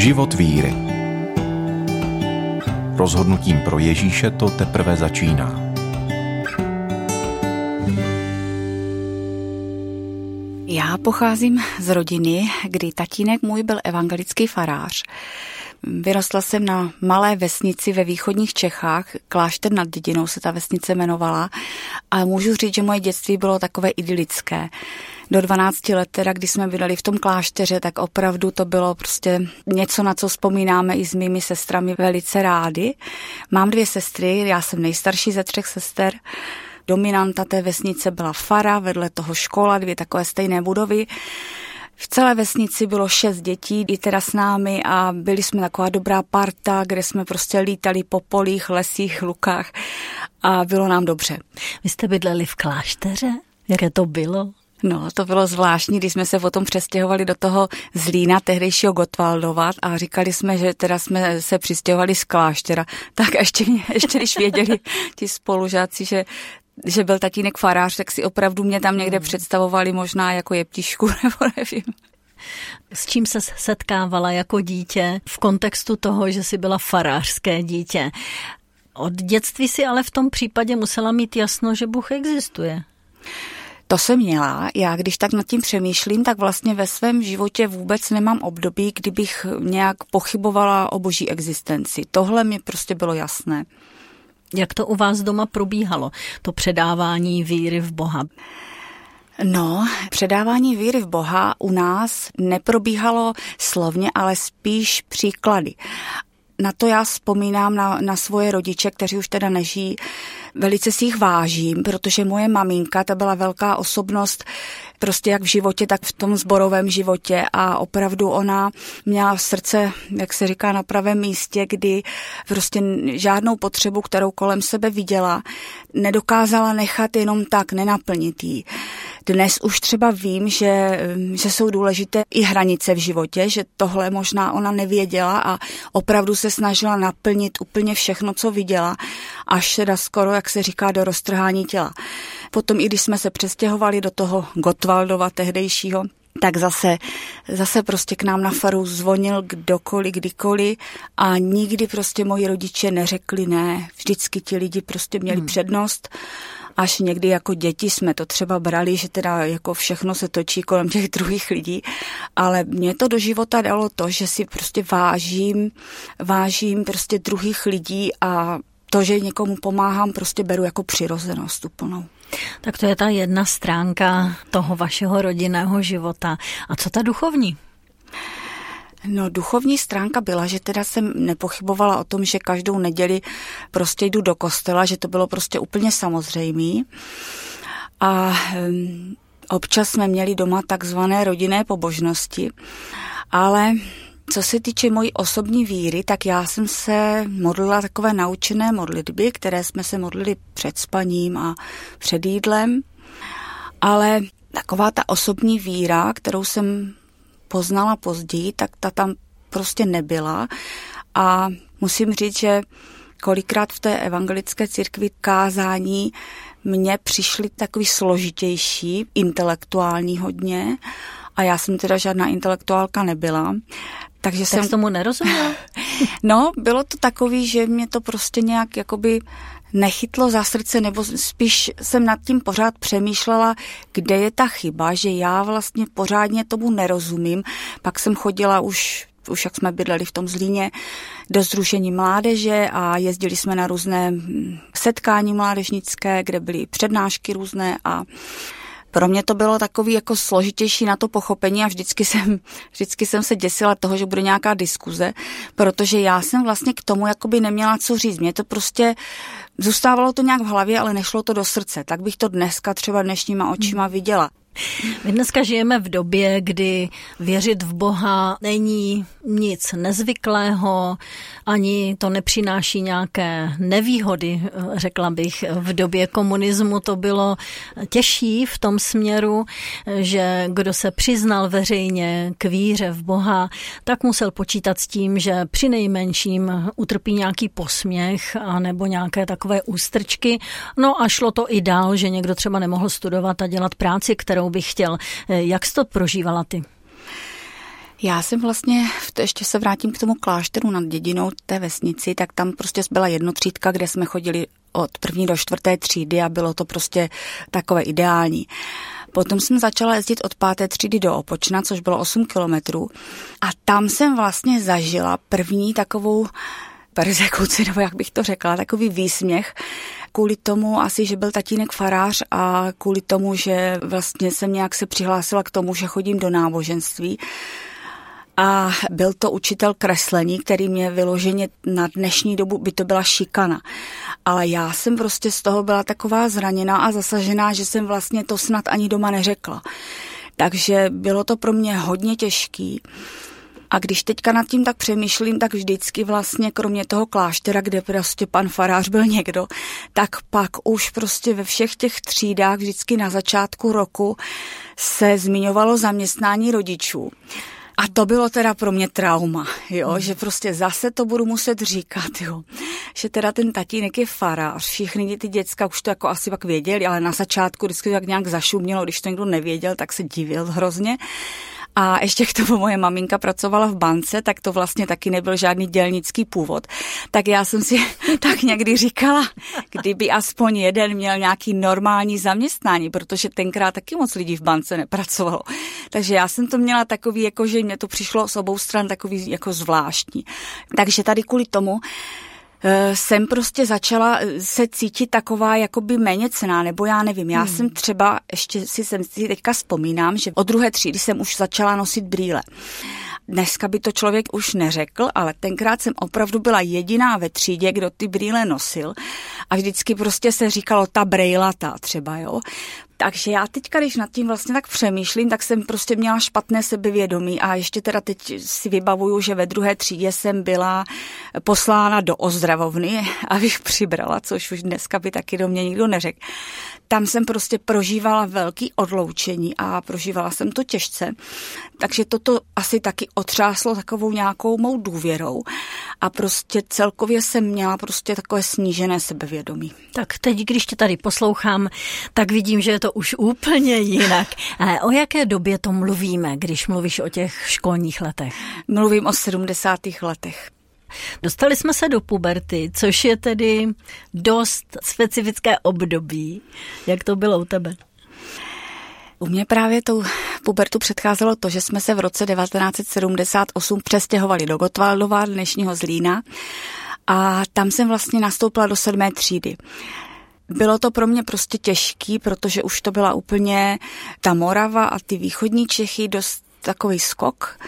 Život víry. Rozhodnutím pro Ježíše to teprve začíná. Já pocházím z rodiny, kdy tatínek můj byl evangelický farář. Vyrostla jsem na malé vesnici ve východních Čechách, Klášter nad Dědinou se ta vesnice jmenovala a můžu říct, že moje dětství bylo takové idylické. Do 12 let, teda, kdy jsme bydleli v tom klášteře, tak opravdu to bylo prostě něco, na co vzpomínáme i s mými sestrami velice rádi. Mám dvě sestry, já jsem nejstarší ze třech sester. Dominanta té vesnice byla fara, vedle toho škola, dvě takové stejné budovy. V celé vesnici bylo šest dětí, i teda s námi a byli jsme taková dobrá parta, kde jsme prostě lítali po polích, lesích, lukách a bylo nám dobře. Vy jste bydleli v klášteře? Jaké to bylo? No, to bylo zvláštní, když jsme se potom přestěhovali do toho Zlína, tehdejšího Gotwaldova a říkali jsme, že teda jsme se přistěhovali z kláštera. Tak ještě, ještě když věděli ti spolužáci, že že byl tatínek farář, tak si opravdu mě tam někde hmm. představovali možná jako jeptišku, nebo nevím. S čím se setkávala jako dítě v kontextu toho, že jsi byla farářské dítě? Od dětství si ale v tom případě musela mít jasno, že Bůh existuje. To jsem měla. Já když tak nad tím přemýšlím, tak vlastně ve svém životě vůbec nemám období, kdybych nějak pochybovala o boží existenci. Tohle mi prostě bylo jasné. Jak to u vás doma probíhalo, to předávání víry v Boha? No, předávání víry v Boha u nás neprobíhalo slovně, ale spíš příklady. Na to já vzpomínám na, na svoje rodiče, kteří už teda nežijí. Velice si jich vážím, protože moje maminka, ta byla velká osobnost, prostě jak v životě, tak v tom zborovém životě a opravdu ona měla srdce, jak se říká, na pravém místě, kdy prostě žádnou potřebu, kterou kolem sebe viděla, nedokázala nechat jenom tak, nenaplnit jí. Dnes už třeba vím, že, že jsou důležité i hranice v životě, že tohle možná ona nevěděla a opravdu se snažila naplnit úplně všechno, co viděla, až teda skoro, jak se říká, do roztrhání těla. Potom i když jsme se přestěhovali do toho Gotwaldova tehdejšího, tak zase, zase prostě k nám na faru zvonil kdokoliv, kdykoliv a nikdy prostě moji rodiče neřekli ne. Vždycky ti lidi prostě měli hmm. přednost až někdy jako děti jsme to třeba brali, že teda jako všechno se točí kolem těch druhých lidí, ale mě to do života dalo to, že si prostě vážím, vážím prostě druhých lidí a to, že někomu pomáhám, prostě beru jako přirozenost úplnou. Tak to je ta jedna stránka toho vašeho rodinného života. A co ta duchovní? No, duchovní stránka byla, že teda jsem nepochybovala o tom, že každou neděli prostě jdu do kostela, že to bylo prostě úplně samozřejmé. A občas jsme měli doma takzvané rodinné pobožnosti, ale co se týče mojí osobní víry, tak já jsem se modlila takové naučené modlitby, které jsme se modlili před spaním a před jídlem, ale taková ta osobní víra, kterou jsem poznala později, tak ta tam prostě nebyla. A musím říct, že kolikrát v té evangelické církvi kázání mně přišly takový složitější, intelektuální hodně. A já jsem teda žádná intelektuálka nebyla. Takže tak jsem tomu nerozuměla? no, bylo to takový, že mě to prostě nějak jakoby nechytlo za srdce, nebo spíš jsem nad tím pořád přemýšlela, kde je ta chyba, že já vlastně pořádně tomu nerozumím. Pak jsem chodila už už jak jsme bydleli v tom Zlíně, do Združení mládeže a jezdili jsme na různé setkání mládežnické, kde byly přednášky různé a pro mě to bylo takový jako složitější na to pochopení a vždycky jsem, vždycky jsem se děsila toho, že bude nějaká diskuze, protože já jsem vlastně k tomu jakoby neměla co říct. Mě to prostě zůstávalo to nějak v hlavě, ale nešlo to do srdce. Tak bych to dneska třeba dnešníma očima viděla. My dneska žijeme v době, kdy věřit v Boha není nic nezvyklého, ani to nepřináší nějaké nevýhody, řekla bych. V době komunismu to bylo těžší v tom směru, že kdo se přiznal veřejně k víře v Boha, tak musel počítat s tím, že při nejmenším utrpí nějaký posměch a nebo nějaké takové ústrčky. No a šlo to i dál, že někdo třeba nemohl studovat a dělat práci, kterou bych chtěl. Jak jsi to prožívala ty? Já jsem vlastně, ještě se vrátím k tomu klášteru nad dědinou té vesnici, tak tam prostě byla jednotřídka, kde jsme chodili od první do čtvrté třídy a bylo to prostě takové ideální. Potom jsem začala jezdit od páté třídy do Opočna, což bylo 8 kilometrů. A tam jsem vlastně zažila první takovou persekuci, nebo jak bych to řekla, takový výsměch, kvůli tomu asi, že byl tatínek farář a kvůli tomu, že vlastně jsem nějak se přihlásila k tomu, že chodím do náboženství. A byl to učitel kreslení, který mě vyloženě na dnešní dobu by to byla šikana. Ale já jsem prostě z toho byla taková zraněná a zasažená, že jsem vlastně to snad ani doma neřekla. Takže bylo to pro mě hodně těžký. A když teďka nad tím tak přemýšlím, tak vždycky vlastně kromě toho kláštera, kde prostě pan farář byl někdo, tak pak už prostě ve všech těch třídách vždycky na začátku roku se zmiňovalo zaměstnání rodičů. A to bylo teda pro mě trauma, jo, že prostě zase to budu muset říkat, jo, že teda ten tatínek je farář, všichni ty děcka už to jako asi pak věděli, ale na začátku vždycky tak nějak zašumělo, když to někdo nevěděl, tak se divil hrozně. A ještě k tomu moje maminka pracovala v bance, tak to vlastně taky nebyl žádný dělnický původ. Tak já jsem si tak někdy říkala, kdyby aspoň jeden měl nějaký normální zaměstnání, protože tenkrát taky moc lidí v bance nepracovalo. Takže já jsem to měla takový, jako že mě to přišlo s obou stran takový jako zvláštní. Takže tady kvůli tomu jsem prostě začala eh, se cítit taková jakoby méně cená, nebo já nevím. Já hmm. jsem třeba, ještě si jsem si teďka vzpomínám, že od druhé třídy jsem už začala nosit brýle. Dneska by to člověk už neřekl, ale tenkrát jsem opravdu byla jediná ve třídě, kdo ty brýle nosil a vždycky prostě se říkalo ta brejlata třeba, jo. Takže já teďka, když nad tím vlastně tak přemýšlím, tak jsem prostě měla špatné sebevědomí a ještě teda teď si vybavuju, že ve druhé třídě jsem byla poslána do ozdravovny, abych přibrala, což už dneska by taky do mě nikdo neřekl. Tam jsem prostě prožívala velký odloučení a prožívala jsem to těžce. Takže toto asi taky otřáslo takovou nějakou mou důvěrou a prostě celkově jsem měla prostě takové snížené sebevědomí. Tak teď, když tě tady poslouchám, tak vidím, že je to už úplně jinak. A o jaké době to mluvíme, když mluvíš o těch školních letech? Mluvím o 70. letech. Dostali jsme se do puberty, což je tedy dost specifické období. Jak to bylo u tebe? U mě právě tou pubertu předcházelo to, že jsme se v roce 1978 přestěhovali do Gotwaldova, dnešního Zlína, a tam jsem vlastně nastoupila do sedmé třídy. Bylo to pro mě prostě těžký, protože už to byla úplně ta Morava a ty východní Čechy, dost takový skok.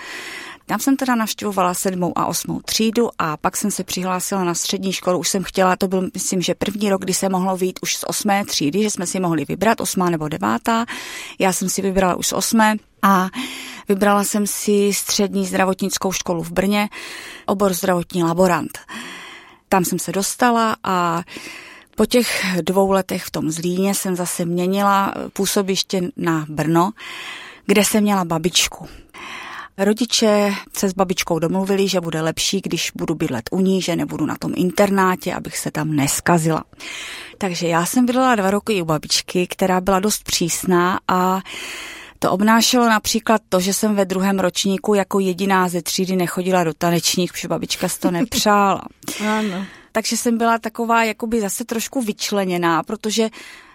Tam jsem teda navštěvovala sedmou a osmou třídu a pak jsem se přihlásila na střední školu. Už jsem chtěla, to byl myslím, že první rok, kdy se mohlo vyjít už z osmé třídy, že jsme si mohli vybrat, osmá nebo devátá. Já jsem si vybrala už z osmé a vybrala jsem si střední zdravotnickou školu v Brně, obor zdravotní laborant. Tam jsem se dostala a po těch dvou letech v tom Zlíně jsem zase měnila působiště na Brno, kde jsem měla babičku. Rodiče se s babičkou domluvili, že bude lepší, když budu bydlet u ní, že nebudu na tom internátě, abych se tam neskazila. Takže já jsem bydlela dva roky u babičky, která byla dost přísná a to obnášelo například to, že jsem ve druhém ročníku jako jediná ze třídy nechodila do tanečních, protože babička si to nepřála. ano. Takže jsem byla taková jakoby zase trošku vyčleněná, protože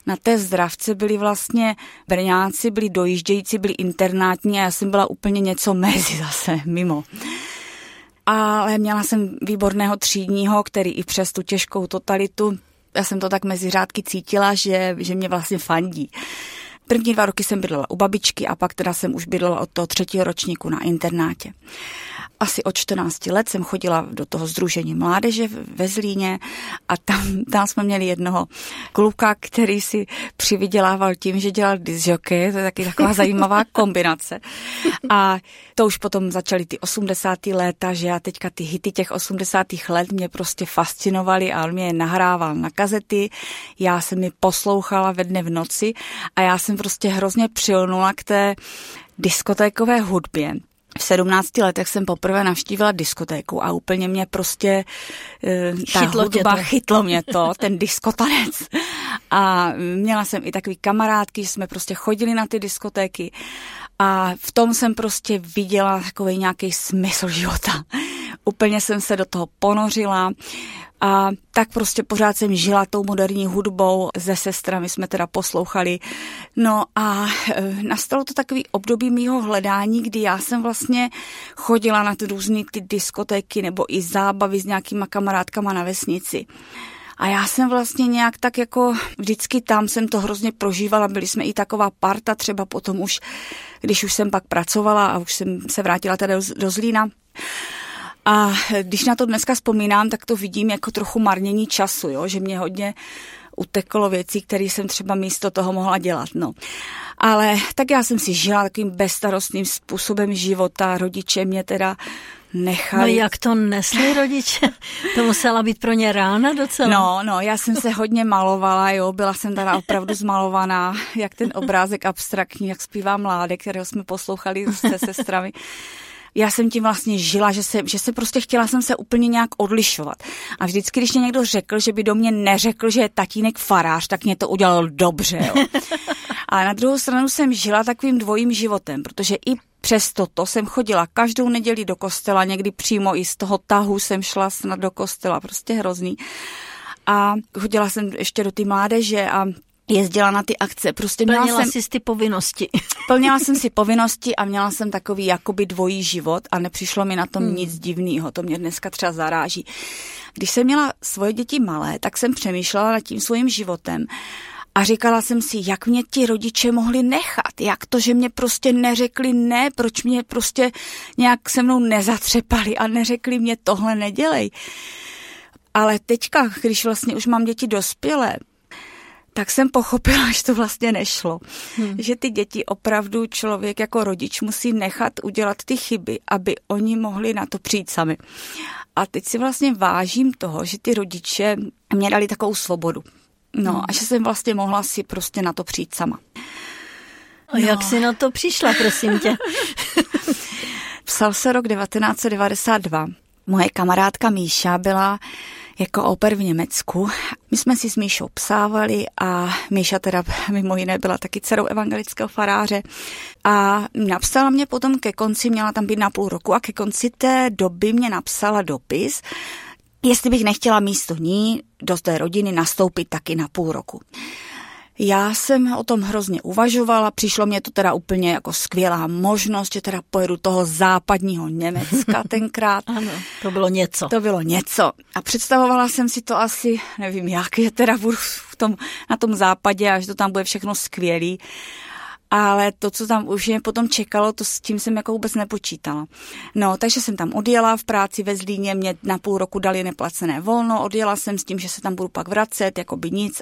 na té zdravce byli vlastně Brňáci, byli dojíždějící, byli internátní a já jsem byla úplně něco mezi zase, mimo. Ale měla jsem výborného třídního, který i přes tu těžkou totalitu, já jsem to tak mezi řádky cítila, že, že mě vlastně fandí. První dva roky jsem bydlela u babičky a pak teda jsem už bydlela od toho třetího ročníku na internátě asi od 14 let jsem chodila do toho Združení mládeže ve Zlíně a tam, tam jsme měli jednoho kluka, který si přivydělával tím, že dělal disjoky, to je taky taková zajímavá kombinace. A to už potom začaly ty 80. léta, že já teďka ty hity těch 80. let mě prostě fascinovaly a on mě je nahrával na kazety, já jsem mi poslouchala ve dne v noci a já jsem prostě hrozně přilnula k té diskotékové hudbě. V 17 letech jsem poprvé navštívila diskotéku a úplně mě prostě e, ta chytlo hudba, to. chytlo mě to, ten diskotanec. A měla jsem i takový kamarádky, že jsme prostě chodili na ty diskotéky A v tom jsem prostě viděla takový nějaký smysl života. Úplně jsem se do toho ponořila. A tak prostě pořád jsem žila tou moderní hudbou, se sestrami jsme teda poslouchali. No a e, nastalo to takový období mýho hledání, kdy já jsem vlastně chodila na ty různé ty diskotéky nebo i zábavy s nějakýma kamarádkama na vesnici. A já jsem vlastně nějak tak jako vždycky tam jsem to hrozně prožívala, byli jsme i taková parta, třeba potom už, když už jsem pak pracovala a už jsem se vrátila teda do, do Zlína, a když na to dneska vzpomínám, tak to vidím jako trochu marnění času, jo? že mě hodně uteklo věcí, které jsem třeba místo toho mohla dělat. No. Ale tak já jsem si žila takovým bezstarostným způsobem života. Rodiče mě teda nechali. No jak to nesli rodiče? To musela být pro ně rána docela. No, no, já jsem se hodně malovala, jo, byla jsem teda opravdu zmalovaná, jak ten obrázek abstraktní, jak zpívá mládek, kterého jsme poslouchali se sestrami já jsem tím vlastně žila, že se, že se prostě chtěla jsem se úplně nějak odlišovat. A vždycky, když mě někdo řekl, že by do mě neřekl, že je tatínek farář, tak mě to udělalo dobře. Jo. A na druhou stranu jsem žila takovým dvojím životem, protože i přes toto jsem chodila každou neděli do kostela, někdy přímo i z toho tahu jsem šla snad do kostela, prostě hrozný. A chodila jsem ještě do ty mládeže a jezdila na ty akce. Prostě měla plnila jsem, si ty povinnosti. Plnila jsem si povinnosti a měla jsem takový jakoby dvojí život a nepřišlo mi na tom hmm. nic divného. To mě dneska třeba zaráží. Když jsem měla svoje děti malé, tak jsem přemýšlela nad tím svým životem a říkala jsem si, jak mě ti rodiče mohli nechat, jak to, že mě prostě neřekli ne, proč mě prostě nějak se mnou nezatřepali a neřekli mě tohle nedělej. Ale teďka, když vlastně už mám děti dospělé, tak jsem pochopila, že to vlastně nešlo. Hmm. Že ty děti opravdu člověk jako rodič musí nechat udělat ty chyby, aby oni mohli na to přijít sami. A teď si vlastně vážím toho, že ty rodiče mě dali takovou svobodu. No hmm. a že jsem vlastně mohla si prostě na to přijít sama. No. jak jsi na to přišla, prosím tě? Psal se rok 1992. Moje kamarádka Míša byla jako oper v Německu. My jsme si s Míšou psávali a Míša teda mimo jiné byla taky dcerou evangelického faráře a napsala mě potom ke konci, měla tam být na půl roku a ke konci té doby mě napsala dopis, jestli bych nechtěla místo ní do té rodiny nastoupit taky na půl roku. Já jsem o tom hrozně uvažovala, přišlo mě to teda úplně jako skvělá možnost, že teda pojedu toho západního Německa tenkrát. ano, to bylo něco. To bylo něco. A představovala jsem si to asi, nevím jak, je teda budu v tom, na tom západě a že to tam bude všechno skvělý. Ale to, co tam už mě potom čekalo, to s tím jsem jako vůbec nepočítala. No, takže jsem tam odjela v práci ve Zlíně, mě na půl roku dali neplacené volno, odjela jsem s tím, že se tam budu pak vracet, jako by nic.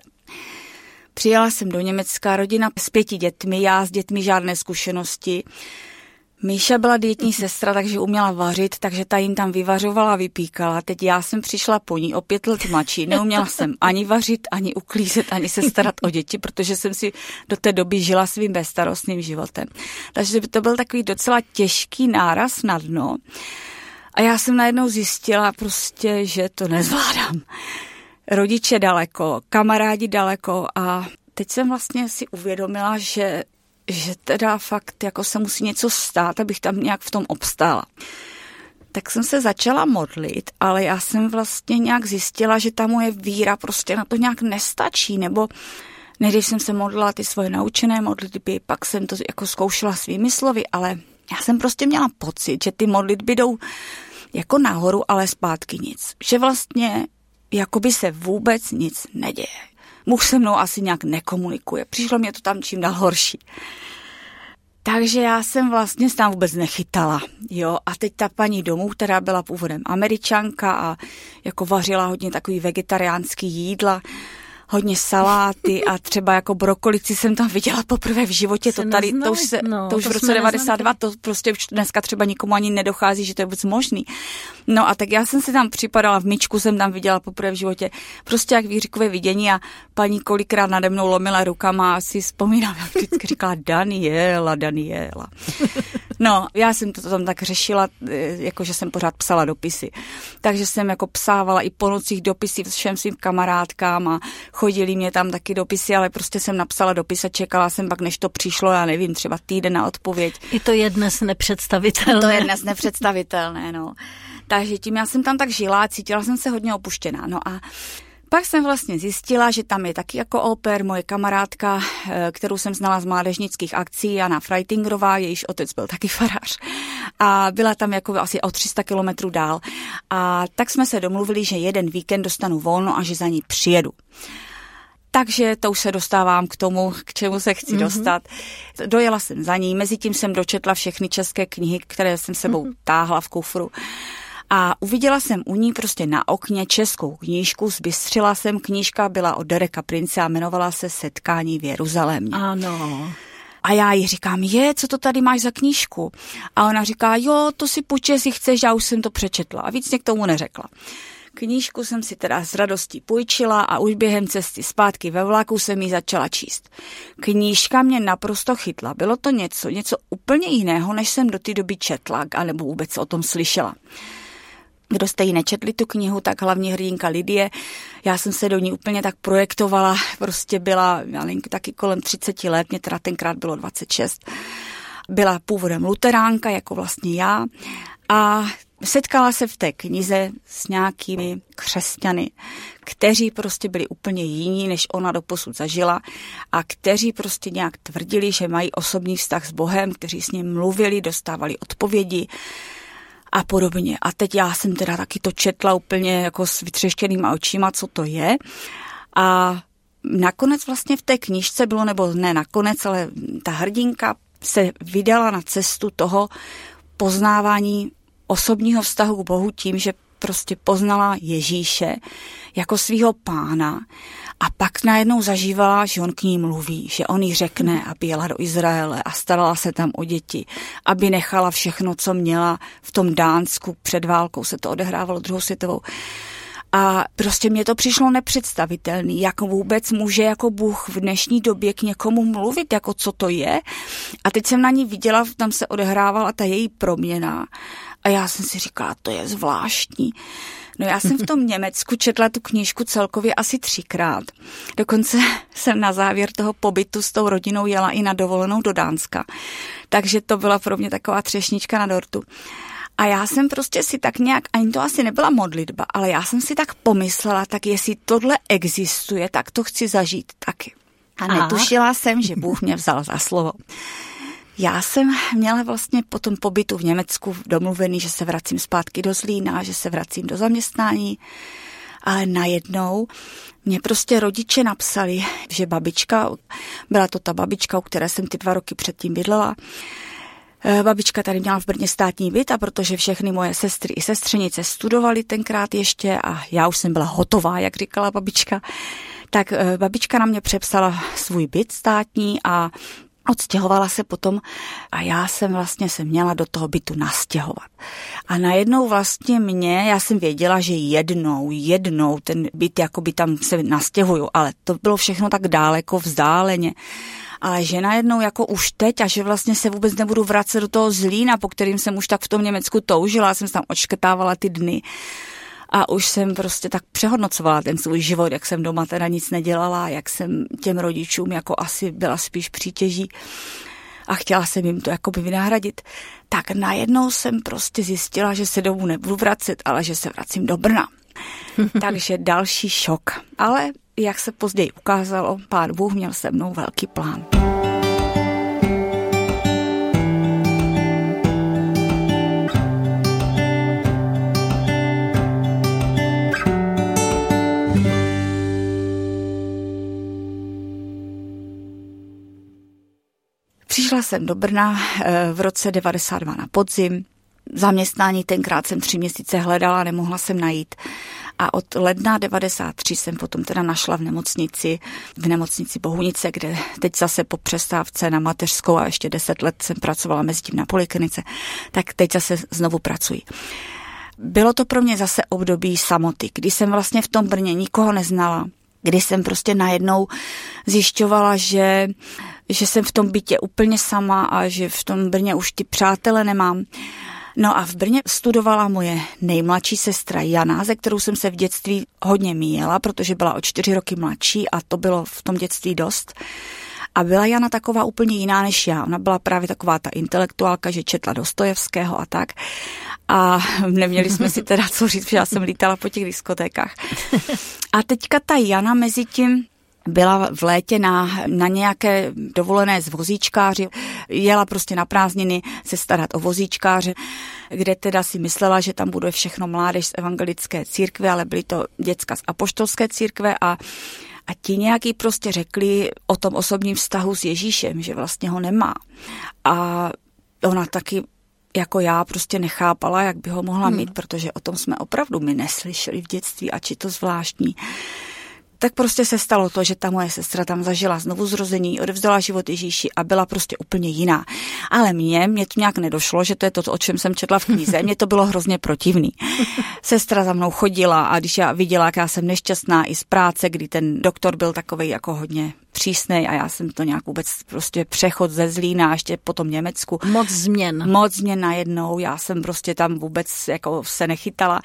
Přijela jsem do Německa, rodina s pěti dětmi, já s dětmi žádné zkušenosti. Míša byla dietní sestra, takže uměla vařit, takže ta jim tam vyvařovala, vypíkala. Teď já jsem přišla po ní o pět let mladší. Neuměla jsem ani vařit, ani uklízet, ani se starat o děti, protože jsem si do té doby žila svým bezstarostným životem. Takže to byl takový docela těžký náraz na dno. A já jsem najednou zjistila prostě, že to nezvládám rodiče daleko, kamarádi daleko a teď jsem vlastně si uvědomila, že, že teda fakt jako se musí něco stát, abych tam nějak v tom obstála. Tak jsem se začala modlit, ale já jsem vlastně nějak zjistila, že ta moje víra prostě na to nějak nestačí, nebo nejdřív jsem se modlila ty svoje naučené modlitby, pak jsem to jako zkoušela svými slovy, ale já jsem prostě měla pocit, že ty modlitby jdou jako nahoru, ale zpátky nic. Že vlastně jakoby se vůbec nic neděje. Muž se mnou asi nějak nekomunikuje. Přišlo mě to tam čím dál horší. Takže já jsem vlastně tam vůbec nechytala. Jo? A teď ta paní domů, která byla původem američanka a jako vařila hodně takový vegetariánský jídla, hodně saláty a třeba jako brokolici jsem tam viděla poprvé v životě. To, tady, to už, se, no, to už to v roce 92, to prostě už dneska třeba nikomu ani nedochází, že to je vůbec možný. No a tak já jsem si tam připadala, v myčku jsem tam viděla poprvé v životě, prostě jak výřikové vidění a paní kolikrát nade mnou lomila rukama a si vzpomínám, jak vždycky říkala Daniela, Daniela. No, já jsem to tam tak řešila, eh, jako že jsem pořád psala dopisy. Takže jsem jako psávala i po nocích dopisy všem svým kamarádkám a Chodili mě tam taky dopisy, ale prostě jsem napsala dopis a čekala jsem pak, než to přišlo, já nevím, třeba týden na odpověď. I to je dnes nepředstavitelné. To je dnes nepředstavitelné, no. Takže tím já jsem tam tak žila a cítila jsem se hodně opuštěná. No a pak jsem vlastně zjistila, že tam je taky jako oper moje kamarádka, eh, kterou jsem znala z mládežnických akcí, Jana Freitingerová, jejíž otec byl taky farář. A byla tam jako asi o 300 kilometrů dál. A tak jsme se domluvili, že jeden víkend dostanu volno a že za ní přijedu. Takže to už se dostávám k tomu, k čemu se chci mm-hmm. dostat. Dojela jsem za ní, mezi tím jsem dočetla všechny české knihy, které jsem sebou mm-hmm. táhla v kufru. A uviděla jsem u ní prostě na okně českou knížku, zbystřila jsem, knížka byla od Dereka Prince a jmenovala se Setkání v Jeruzalémě. Ano. A já jí říkám, je, co to tady máš za knížku? A ona říká, jo, to si půjče, jestli chceš, já už jsem to přečetla. A víc mě k tomu neřekla. Knížku jsem si teda s radostí půjčila a už během cesty zpátky ve vlaku jsem ji začala číst. Knížka mě naprosto chytla. Bylo to něco, něco úplně jiného, než jsem do té doby četla, anebo vůbec o tom slyšela. Kdo jste ji nečetli tu knihu, tak hlavní hrdinka Lidie, já jsem se do ní úplně tak projektovala, prostě byla, já nevím, taky kolem 30 let, mě teda tenkrát bylo 26. Byla původem luteránka, jako vlastně já, a setkala se v té knize s nějakými křesťany, kteří prostě byli úplně jiní, než ona doposud zažila a kteří prostě nějak tvrdili, že mají osobní vztah s Bohem, kteří s ním mluvili, dostávali odpovědi, a podobně. A teď já jsem teda taky to četla úplně jako s vytřeštěnýma očima, co to je. A nakonec vlastně v té knižce bylo, nebo ne nakonec, ale ta hrdinka se vydala na cestu toho poznávání osobního vztahu k Bohu tím, že prostě poznala Ježíše jako svého pána a pak najednou zažívala, že on k ní mluví, že on jí řekne, aby jela do Izraele a starala se tam o děti, aby nechala všechno, co měla v tom Dánsku před válkou, se to odehrávalo druhou světovou. A prostě mě to přišlo nepředstavitelný, jak vůbec může jako Bůh v dnešní době k někomu mluvit, jako co to je. A teď jsem na ní viděla, tam se odehrávala ta její proměna. A já jsem si říkala, to je zvláštní. No já jsem v tom Německu četla tu knížku celkově asi třikrát. Dokonce jsem na závěr toho pobytu s tou rodinou jela i na dovolenou do Dánska. Takže to byla pro mě taková třešnička na dortu. A já jsem prostě si tak nějak, ani to asi nebyla modlitba, ale já jsem si tak pomyslela, tak jestli tohle existuje, tak to chci zažít taky. A netušila jsem, že Bůh mě vzal za slovo. Já jsem měla vlastně po tom pobytu v Německu domluvený, že se vracím zpátky do Zlína, že se vracím do zaměstnání, ale najednou mě prostě rodiče napsali, že babička, byla to ta babička, u které jsem ty dva roky předtím bydlela, eh, Babička tady měla v Brně státní byt a protože všechny moje sestry i sestřenice studovali tenkrát ještě a já už jsem byla hotová, jak říkala babička, tak eh, babička na mě přepsala svůj byt státní a Odstěhovala se potom a já jsem vlastně se měla do toho bytu nastěhovat. A najednou vlastně mě, já jsem věděla, že jednou, jednou ten byt jakoby tam se nastěhuju, ale to bylo všechno tak daleko, vzdáleně. Ale že najednou jako už teď a že vlastně se vůbec nebudu vracet do toho zlína, po kterým jsem už tak v tom Německu toužila, jsem tam odškrtávala ty dny a už jsem prostě tak přehodnocovala ten svůj život, jak jsem doma teda nic nedělala, jak jsem těm rodičům jako asi byla spíš přítěží a chtěla jsem jim to jakoby vynahradit, tak najednou jsem prostě zjistila, že se domů nebudu vracet, ale že se vracím do Brna. Takže další šok. Ale jak se později ukázalo, pán Bůh měl se mnou velký plán. Přišla jsem do Brna eh, v roce 92 na podzim. Zaměstnání tenkrát jsem tři měsíce hledala, nemohla jsem najít. A od ledna 93 jsem potom teda našla v nemocnici, v nemocnici Bohunice, kde teď zase po přestávce na mateřskou a ještě deset let jsem pracovala mezi tím na poliklinice, tak teď zase znovu pracuji. Bylo to pro mě zase období samoty, kdy jsem vlastně v tom Brně nikoho neznala, kdy jsem prostě najednou zjišťovala, že že jsem v tom bytě úplně sama a že v tom Brně už ty přátele nemám. No a v Brně studovala moje nejmladší sestra Jana, ze kterou jsem se v dětství hodně míjela, protože byla o čtyři roky mladší a to bylo v tom dětství dost. A byla Jana taková úplně jiná než já. Ona byla právě taková ta intelektuálka, že četla Dostojevského a tak. A neměli jsme si teda co říct, protože já jsem lítala po těch diskotékách. A teďka ta Jana mezi tím byla v létě na, na nějaké dovolené z vozíčkáři, jela prostě na prázdniny se starat o vozíčkáře, kde teda si myslela, že tam bude všechno mládež z evangelické církve, ale byly to děcka z apoštolské církve a a ti nějaký prostě řekli o tom osobním vztahu s Ježíšem, že vlastně ho nemá. A ona taky jako já prostě nechápala, jak by ho mohla hmm. mít, protože o tom jsme opravdu my neslyšeli v dětství, ač je to zvláštní tak prostě se stalo to, že ta moje sestra tam zažila znovu zrození, odevzdala život Ježíši a byla prostě úplně jiná. Ale mně, mě to nějak nedošlo, že to je to, o čem jsem četla v knize, mě to bylo hrozně protivný. Sestra za mnou chodila a když já viděla, jak já jsem nešťastná i z práce, kdy ten doktor byl takový jako hodně přísnej a já jsem to nějak vůbec prostě přechod ze Zlína ještě po tom Německu. Moc změn. Moc změn najednou, já jsem prostě tam vůbec jako se nechytala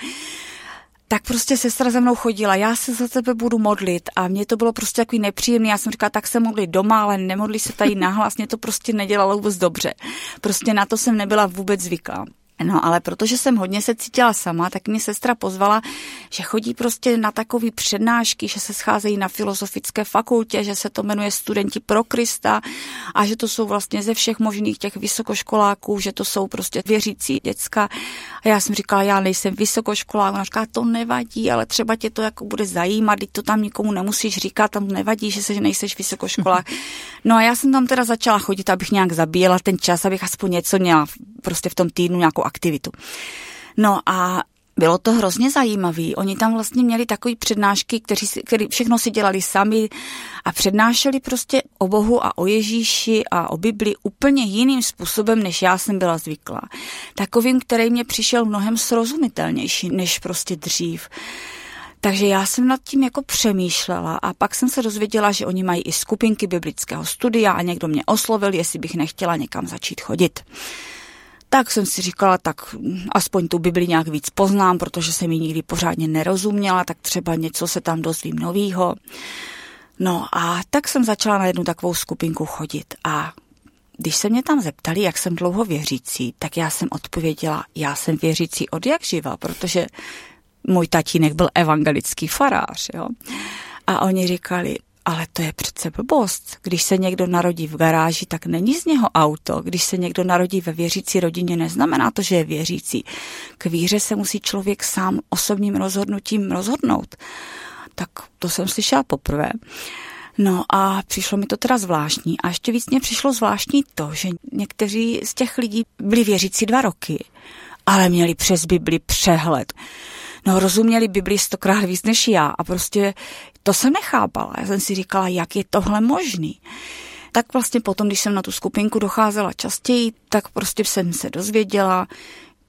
tak prostě sestra za mnou chodila, já se za tebe budu modlit a mě to bylo prostě takový nepříjemný, já jsem říkala, tak se modli doma, ale nemodli se tady nahlas, mě to prostě nedělalo vůbec dobře. Prostě na to jsem nebyla vůbec zvyklá. No ale protože jsem hodně se cítila sama, tak mě sestra pozvala, že chodí prostě na takové přednášky, že se scházejí na filozofické fakultě, že se to jmenuje Studenti pro Krista a že to jsou vlastně ze všech možných těch vysokoškoláků, že to jsou prostě věřící děcka. A já jsem říkala, já nejsem vysokoškolák, ona říká, to nevadí, ale třeba tě to jako bude zajímat, teď to tam nikomu nemusíš říkat, tam nevadí, že se že nejseš vysokoškolák. No a já jsem tam teda začala chodit, abych nějak zabíjela ten čas, abych aspoň něco měla prostě v tom týdnu nějakou aktivitu. No a bylo to hrozně zajímavé. Oni tam vlastně měli takové přednášky, kteří, který všechno si dělali sami a přednášeli prostě o Bohu a o Ježíši a o Bibli úplně jiným způsobem, než já jsem byla zvyklá. Takovým, který mě přišel mnohem srozumitelnější, než prostě dřív. Takže já jsem nad tím jako přemýšlela a pak jsem se dozvěděla, že oni mají i skupinky biblického studia a někdo mě oslovil, jestli bych nechtěla někam začít chodit tak jsem si říkala, tak aspoň tu Bibli nějak víc poznám, protože jsem ji nikdy pořádně nerozuměla, tak třeba něco se tam dozvím novýho. No a tak jsem začala na jednu takovou skupinku chodit a když se mě tam zeptali, jak jsem dlouho věřící, tak já jsem odpověděla, já jsem věřící od jak živa, protože můj tatínek byl evangelický farář. Jo? A oni říkali, ale to je přece blbost. Když se někdo narodí v garáži, tak není z něho auto. Když se někdo narodí ve věřící rodině, neznamená to, že je věřící. K víře se musí člověk sám osobním rozhodnutím rozhodnout. Tak to jsem slyšela poprvé. No a přišlo mi to teda zvláštní. A ještě víc mě přišlo zvláštní to, že někteří z těch lidí byli věřící dva roky, ale měli přes Bibli přehled no rozuměli Bibli stokrát víc než já a prostě to jsem nechápala. Já jsem si říkala, jak je tohle možný. Tak vlastně potom, když jsem na tu skupinku docházela častěji, tak prostě jsem se dozvěděla,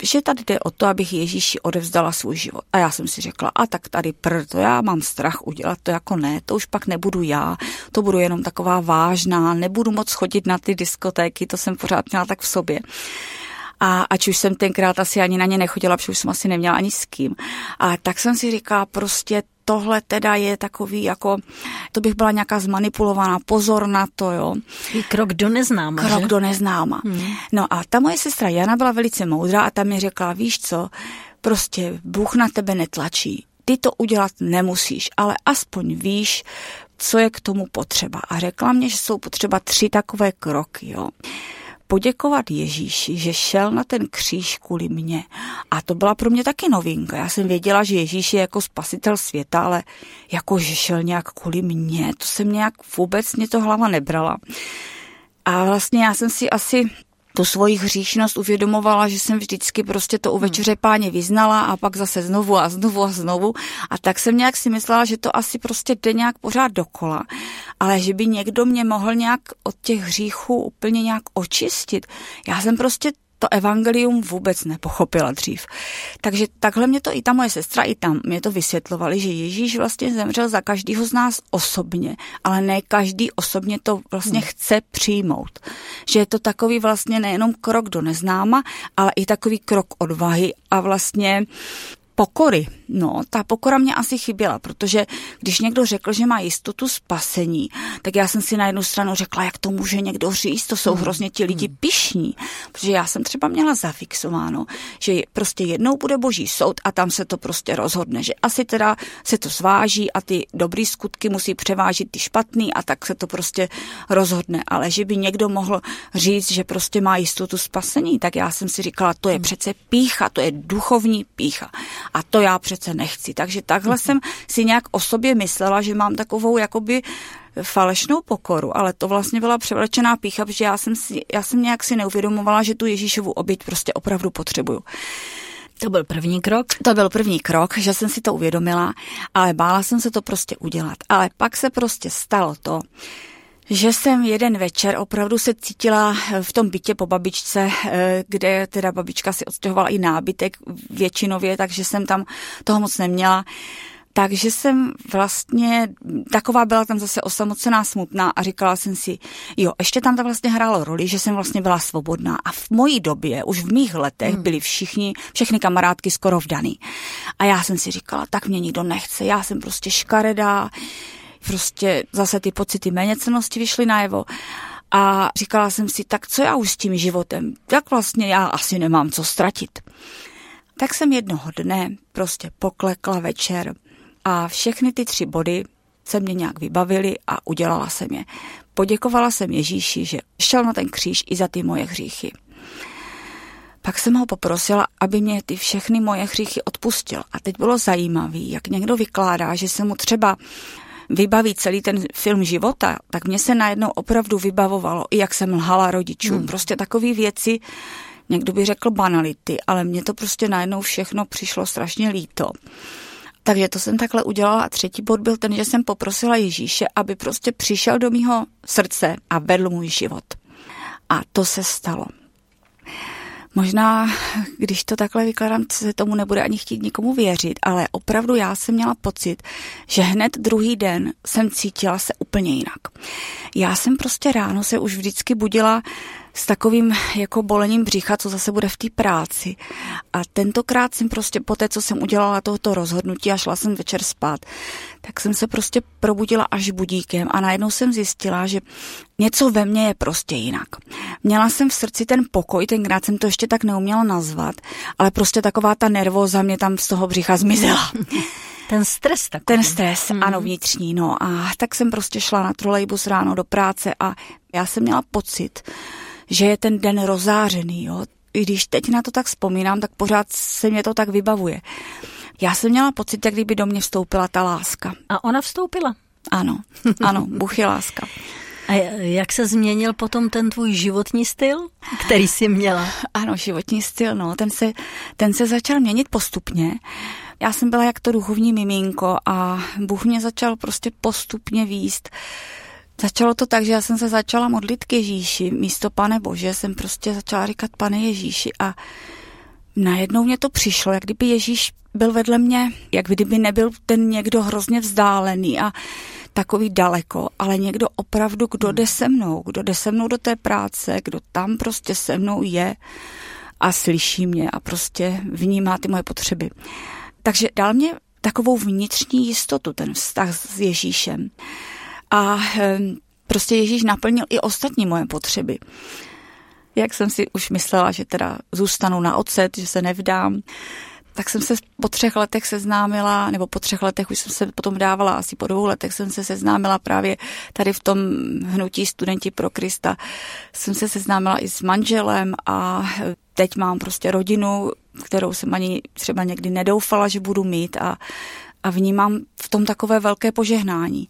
že tady jde o to, abych Ježíši odevzdala svůj život. A já jsem si řekla, a tak tady to já mám strach udělat to jako ne, to už pak nebudu já, to budu jenom taková vážná, nebudu moc chodit na ty diskotéky, to jsem pořád měla tak v sobě. A ať už jsem tenkrát asi ani na ně nechodila, protože už jsem asi neměla ani s kým. A tak jsem si říkala, prostě tohle teda je takový jako, to bych byla nějaká zmanipulovaná, pozor na to, jo. Krok do neznáma, Krok že? do neznáma. Hmm. No a ta moje sestra Jana byla velice moudrá a ta mi řekla, víš co, prostě Bůh na tebe netlačí. Ty to udělat nemusíš, ale aspoň víš, co je k tomu potřeba. A řekla mě, že jsou potřeba tři takové kroky, jo poděkovat Ježíši, že šel na ten kříž kvůli mně. A to byla pro mě taky novinka. Já jsem věděla, že Ježíš je jako spasitel světa, ale jako, že šel nějak kvůli mně, to jsem nějak vůbec mě to hlava nebrala. A vlastně já jsem si asi tu svoji hříšnost uvědomovala, že jsem vždycky prostě to u hmm. večeře páně vyznala a pak zase znovu a znovu a znovu. A tak jsem nějak si myslela, že to asi prostě jde nějak pořád dokola. Ale že by někdo mě mohl nějak od těch hříchů úplně nějak očistit. Já jsem prostě to evangelium vůbec nepochopila dřív. Takže takhle mě to i ta moje sestra, i tam mě to vysvětlovali, že Ježíš vlastně zemřel za každého z nás osobně, ale ne každý osobně to vlastně hmm. chce přijmout. Že je to takový vlastně nejenom krok do neznáma, ale i takový krok odvahy a vlastně pokory. No, ta pokora mě asi chyběla, protože když někdo řekl, že má jistotu spasení, tak já jsem si na jednu stranu řekla, jak to může někdo říct, to jsou hmm. hrozně ti lidi hmm. pišní, protože já jsem třeba měla zafixováno, že prostě jednou bude boží soud a tam se to prostě rozhodne, že asi teda se to zváží a ty dobrý skutky musí převážit ty špatný a tak se to prostě rozhodne, ale že by někdo mohl říct, že prostě má jistotu spasení, tak já jsem si říkala, to je hmm. přece pícha, to je duchovní pícha. A to já přece nechci. Takže takhle jsem si nějak o sobě myslela, že mám takovou jakoby falešnou pokoru, ale to vlastně byla převlečená pícha, protože já jsem, si, já jsem nějak si neuvědomovala, že tu Ježíšovu oběť prostě opravdu potřebuju. To byl první krok? To byl první krok, že jsem si to uvědomila, ale bála jsem se to prostě udělat. Ale pak se prostě stalo to, že jsem jeden večer opravdu se cítila v tom bytě po babičce, eh, kde teda babička si odstěhovala i nábytek většinově, takže jsem tam toho moc neměla. Takže jsem vlastně, taková byla tam zase osamocená, smutná a říkala jsem si, jo, ještě tam to vlastně hrálo roli, že jsem vlastně byla svobodná a v mojí době, už v mých letech hmm. byli všichni, všechny kamarádky skoro vdaný. A já jsem si říkala, tak mě nikdo nechce, já jsem prostě škaredá, prostě zase ty pocity méněcenosti vyšly najevo. A říkala jsem si, tak co já už s tím životem? Tak vlastně já asi nemám co ztratit. Tak jsem jednoho dne prostě poklekla večer a všechny ty tři body se mě nějak vybavily a udělala jsem je. Poděkovala jsem Ježíši, že šel na ten kříž i za ty moje hříchy. Pak jsem ho poprosila, aby mě ty všechny moje hříchy odpustil. A teď bylo zajímavé, jak někdo vykládá, že se mu třeba vybaví celý ten film života, tak mě se najednou opravdu vybavovalo, i jak jsem lhala rodičům. Hmm. Prostě takové věci, někdo by řekl banality, ale mně to prostě najednou všechno přišlo strašně líto. Takže to jsem takhle udělala a třetí bod byl ten, že jsem poprosila Ježíše, aby prostě přišel do mýho srdce a vedl můj život. A to se stalo. Možná, když to takhle vykládám, se tomu nebude ani chtít nikomu věřit, ale opravdu já jsem měla pocit, že hned druhý den jsem cítila se úplně jinak. Já jsem prostě ráno se už vždycky budila s takovým jako bolením břicha, co zase bude v té práci. A tentokrát jsem prostě po té, co jsem udělala tohoto rozhodnutí a šla jsem večer spát, tak jsem se prostě probudila až budíkem a najednou jsem zjistila, že něco ve mně je prostě jinak. Měla jsem v srdci ten pokoj, tenkrát jsem to ještě tak neuměla nazvat, ale prostě taková ta nervóza mě tam z toho břicha zmizela. Ten stres takový. Ten stres, mm. ano, vnitřní, no. A tak jsem prostě šla na trolejbus ráno do práce a já jsem měla pocit, že je ten den rozářený, jo. I když teď na to tak vzpomínám, tak pořád se mě to tak vybavuje. Já jsem měla pocit, jak kdyby do mě vstoupila ta láska. A ona vstoupila? Ano, ano, Bůh je láska. A jak se změnil potom ten tvůj životní styl, který jsi měla? Ano, životní styl, no, ten se, ten se začal měnit postupně. Já jsem byla jak to duchovní miminko a Bůh mě začal prostě postupně výst Začalo to tak, že já jsem se začala modlit k Ježíši. Místo Pane Bože jsem prostě začala říkat Pane Ježíši a najednou mě to přišlo, jak kdyby Ježíš byl vedle mě, jak kdyby nebyl ten někdo hrozně vzdálený a takový daleko, ale někdo opravdu, kdo hmm. jde se mnou, kdo jde se mnou do té práce, kdo tam prostě se mnou je a slyší mě a prostě vnímá ty moje potřeby. Takže dal mě takovou vnitřní jistotu, ten vztah s Ježíšem. A ehm, prostě Ježíš naplnil i ostatní moje potřeby. Jak jsem si už myslela, že teda zůstanu na ocet, že se nevdám, tak jsem se po třech letech seznámila, nebo po třech letech už jsem se potom dávala, asi po dvou letech jsem se seznámila právě tady v tom hnutí Studenti pro Krista. Jsem se seznámila i s manželem a teď mám prostě rodinu, kterou jsem ani třeba někdy nedoufala, že budu mít a, a vnímám v tom takové velké požehnání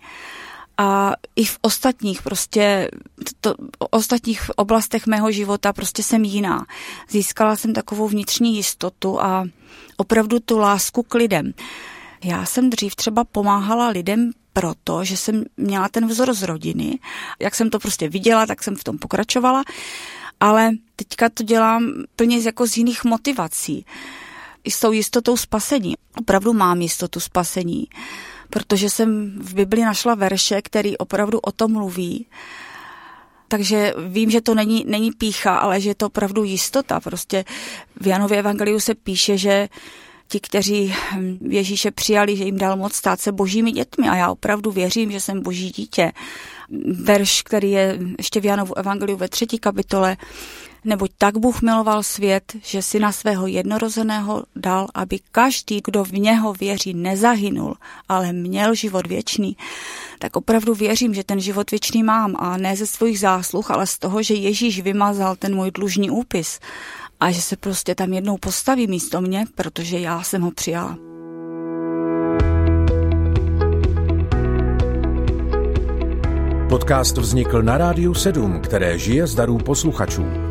a i v ostatních prostě, to, ostatních oblastech mého života prostě jsem jiná. Získala jsem takovou vnitřní jistotu a opravdu tu lásku k lidem. Já jsem dřív třeba pomáhala lidem proto, že jsem měla ten vzor z rodiny. Jak jsem to prostě viděla, tak jsem v tom pokračovala. ale teďka to dělám plně jako z jiných motivací. I s tou jistotou spasení. Opravdu mám jistotu spasení, protože jsem v Bibli našla verše, který opravdu o tom mluví. Takže vím, že to není, není pícha, ale že je to opravdu jistota. Prostě v Janově evangeliu se píše, že ti, kteří hm, Ježíše přijali, že jim dal moc stát se božími dětmi a já opravdu věřím, že jsem boží dítě. Verš, který je ještě v Janovu evangeliu ve třetí kapitole, Neboť tak Bůh miloval svět, že si na svého jednorozeného dal, aby každý, kdo v něho věří, nezahynul, ale měl život věčný. Tak opravdu věřím, že ten život věčný mám a ne ze svých zásluh, ale z toho, že Ježíš vymazal ten můj dlužní úpis a že se prostě tam jednou postaví místo mě, protože já jsem ho přijala. Podcast vznikl na Rádiu 7, které žije z darů posluchačů.